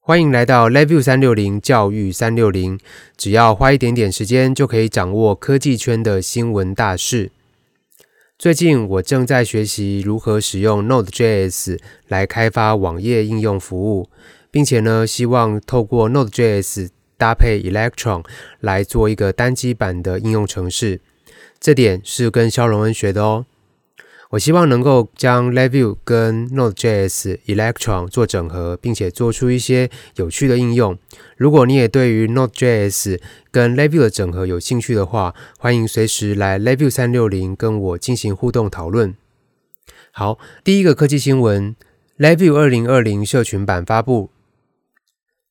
欢迎来到 LabVIEW 三六零教育三六零，只要花一点点时间，就可以掌握科技圈的新闻大事。最近我正在学习如何使用 Node.js 来开发网页应用服务，并且呢，希望透过 Node.js 搭配 Electron 来做一个单机版的应用程式。这点是跟萧荣恩学的哦。我希望能够将 LabVIEW 跟 Node.js Electron 做整合，并且做出一些有趣的应用。如果你也对于 Node.js 跟 LabVIEW 的整合有兴趣的话，欢迎随时来 LabVIEW 三六零跟我进行互动讨论。好，第一个科技新闻，LabVIEW 二零二零社群版发布。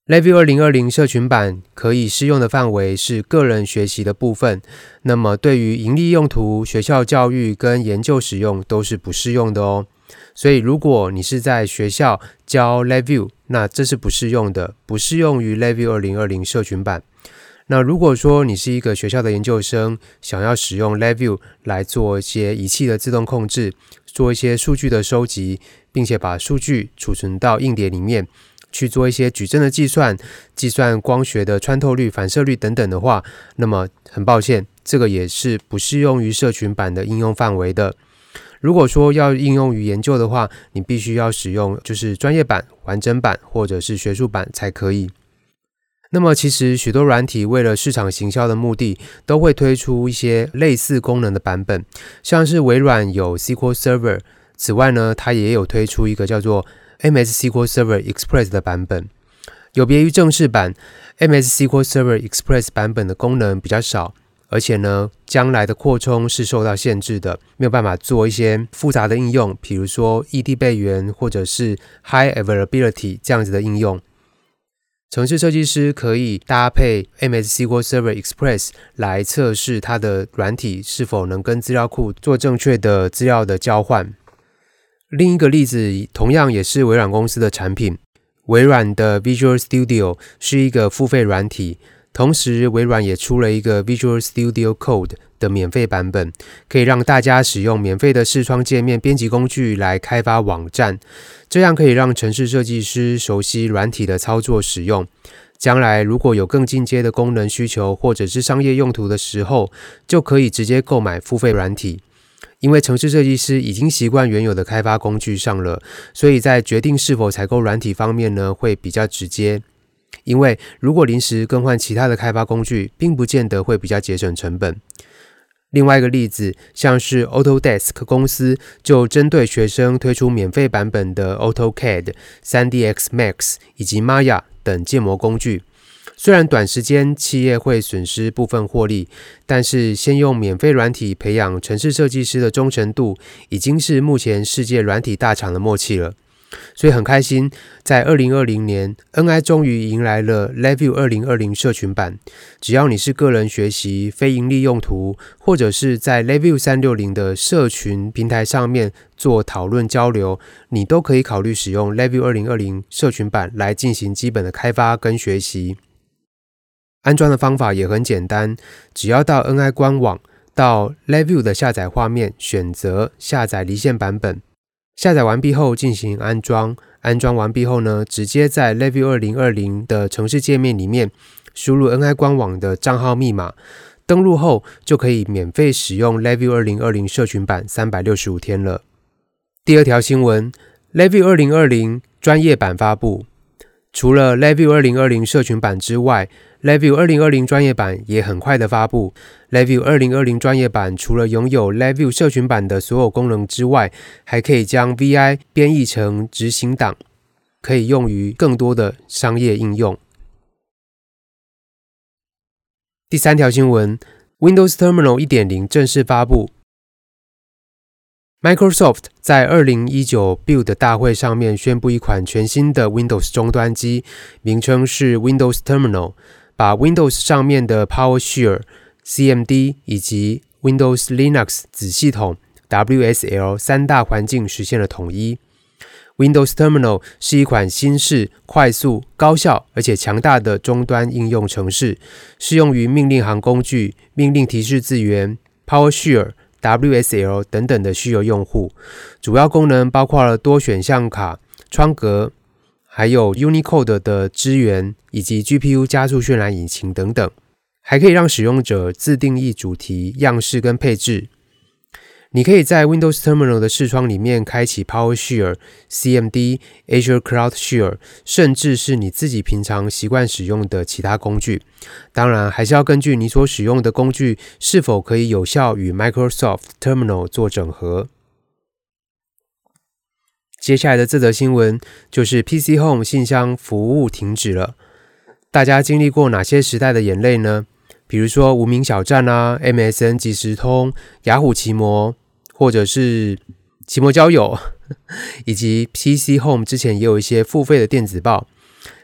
Levi 二零二零社群版可以适用的范围是个人学习的部分，那么对于盈利用途、学校教育跟研究使用都是不适用的哦。所以如果你是在学校教 Levi，那这是不适用的，不适用于 Levi 二零二零社群版。那如果说你是一个学校的研究生，想要使用 Levi 来做一些仪器的自动控制，做一些数据的收集，并且把数据储存到硬碟里面。去做一些矩阵的计算，计算光学的穿透率、反射率等等的话，那么很抱歉，这个也是不适用于社群版的应用范围的。如果说要应用于研究的话，你必须要使用就是专业版、完整版或者是学术版才可以。那么其实许多软体为了市场行销的目的，都会推出一些类似功能的版本，像是微软有 SQL Server，此外呢，它也有推出一个叫做 MS SQL Server Express 的版本有别于正式版，MS SQL Server Express 版本的功能比较少，而且呢，将来的扩充是受到限制的，没有办法做一些复杂的应用，比如说异地备援或者是 High Availability 这样子的应用。程式设计师可以搭配 MS SQL Server Express 来测试它的软体是否能跟资料库做正确的资料的交换。另一个例子，同样也是微软公司的产品。微软的 Visual Studio 是一个付费软体，同时微软也出了一个 Visual Studio Code 的免费版本，可以让大家使用免费的视窗界面编辑工具来开发网站。这样可以让城市设计师熟悉软体的操作使用。将来如果有更进阶的功能需求或者是商业用途的时候，就可以直接购买付费软体。因为城市设计师已经习惯原有的开发工具上了，所以在决定是否采购软体方面呢，会比较直接。因为如果临时更换其他的开发工具，并不见得会比较节省成本。另外一个例子，像是 Autodesk 公司就针对学生推出免费版本的 AutoCAD、3DxMax 以及 Maya 等建模工具。虽然短时间企业会损失部分获利，但是先用免费软体培养城市设计师的忠诚度，已经是目前世界软体大厂的默契了。所以很开心，在二零二零年，NI 终于迎来了 Level 二零二零社群版。只要你是个人学习、非盈利用途，或者是在 Level 三六零的社群平台上面做讨论交流，你都可以考虑使用 Level 二零二零社群版来进行基本的开发跟学习。安装的方法也很简单，只要到 NI 官网，到 LabVIEW 的下载画面，选择下载离线版本。下载完毕后进行安装，安装完毕后呢，直接在 LabVIEW 二零二零的城市界面里面输入 NI 官网的账号密码，登录后就可以免费使用 LabVIEW 二零二零社群版三百六十五天了。第二条新闻，LabVIEW 二零二零专业版发布。除了 LabVIEW 二零二零社群版之外，LabVIEW 二零二零专业版也很快的发布。LabVIEW 二零二零专业版除了拥有 LabVIEW 社群版的所有功能之外，还可以将 VI 编译成执行档，可以用于更多的商业应用。第三条新闻，Windows Terminal 一点零正式发布。Microsoft 在二零一九 Build 大会上面宣布一款全新的 Windows 终端机，名称是 Windows Terminal，把 Windows 上面的 PowerShell、CMD 以及 Windows Linux 子系统 WSL 三大环境实现了统一。Windows Terminal 是一款新式、快速、高效而且强大的终端应用程式，适用于命令行工具、命令提示字元、PowerShell。WSL 等等的需求用户，主要功能包括了多选项卡、窗格，还有 Unicode 的支援，以及 GPU 加速渲染引擎等等，还可以让使用者自定义主题、样式跟配置。你可以在 Windows Terminal 的视窗里面开启 PowerShell、CMD、Azure Cloud Share，甚至是你自己平常习惯使用的其他工具。当然，还是要根据你所使用的工具是否可以有效与 Microsoft Terminal 做整合。接下来的这则新闻就是 PC Home 信箱服务停止了。大家经历过哪些时代的眼泪呢？比如说无名小站啊、MSN 即时通、雅虎奇摩，或者是奇摩交友，以及 PC Home 之前也有一些付费的电子报。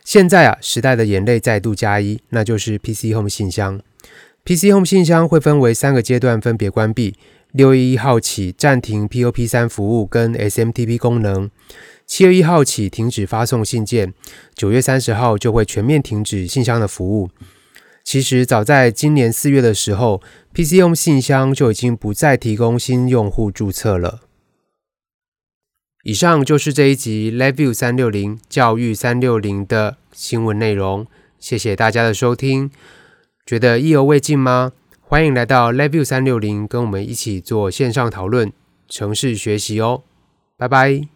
现在啊，时代的眼泪再度加一，那就是 PC Home 信箱。PC Home 信箱会分为三个阶段，分别关闭。六月一号起暂停 POP 三服务跟 SMTP 功能，七月一号起停止发送信件，九月三十号就会全面停止信箱的服务。其实早在今年四月的时候，PCOM 信箱就已经不再提供新用户注册了。以上就是这一集 Review 三六零教育三六零的新闻内容，谢谢大家的收听。觉得意犹未尽吗？欢迎来到 Review 三六零，跟我们一起做线上讨论、城市学习哦。拜拜。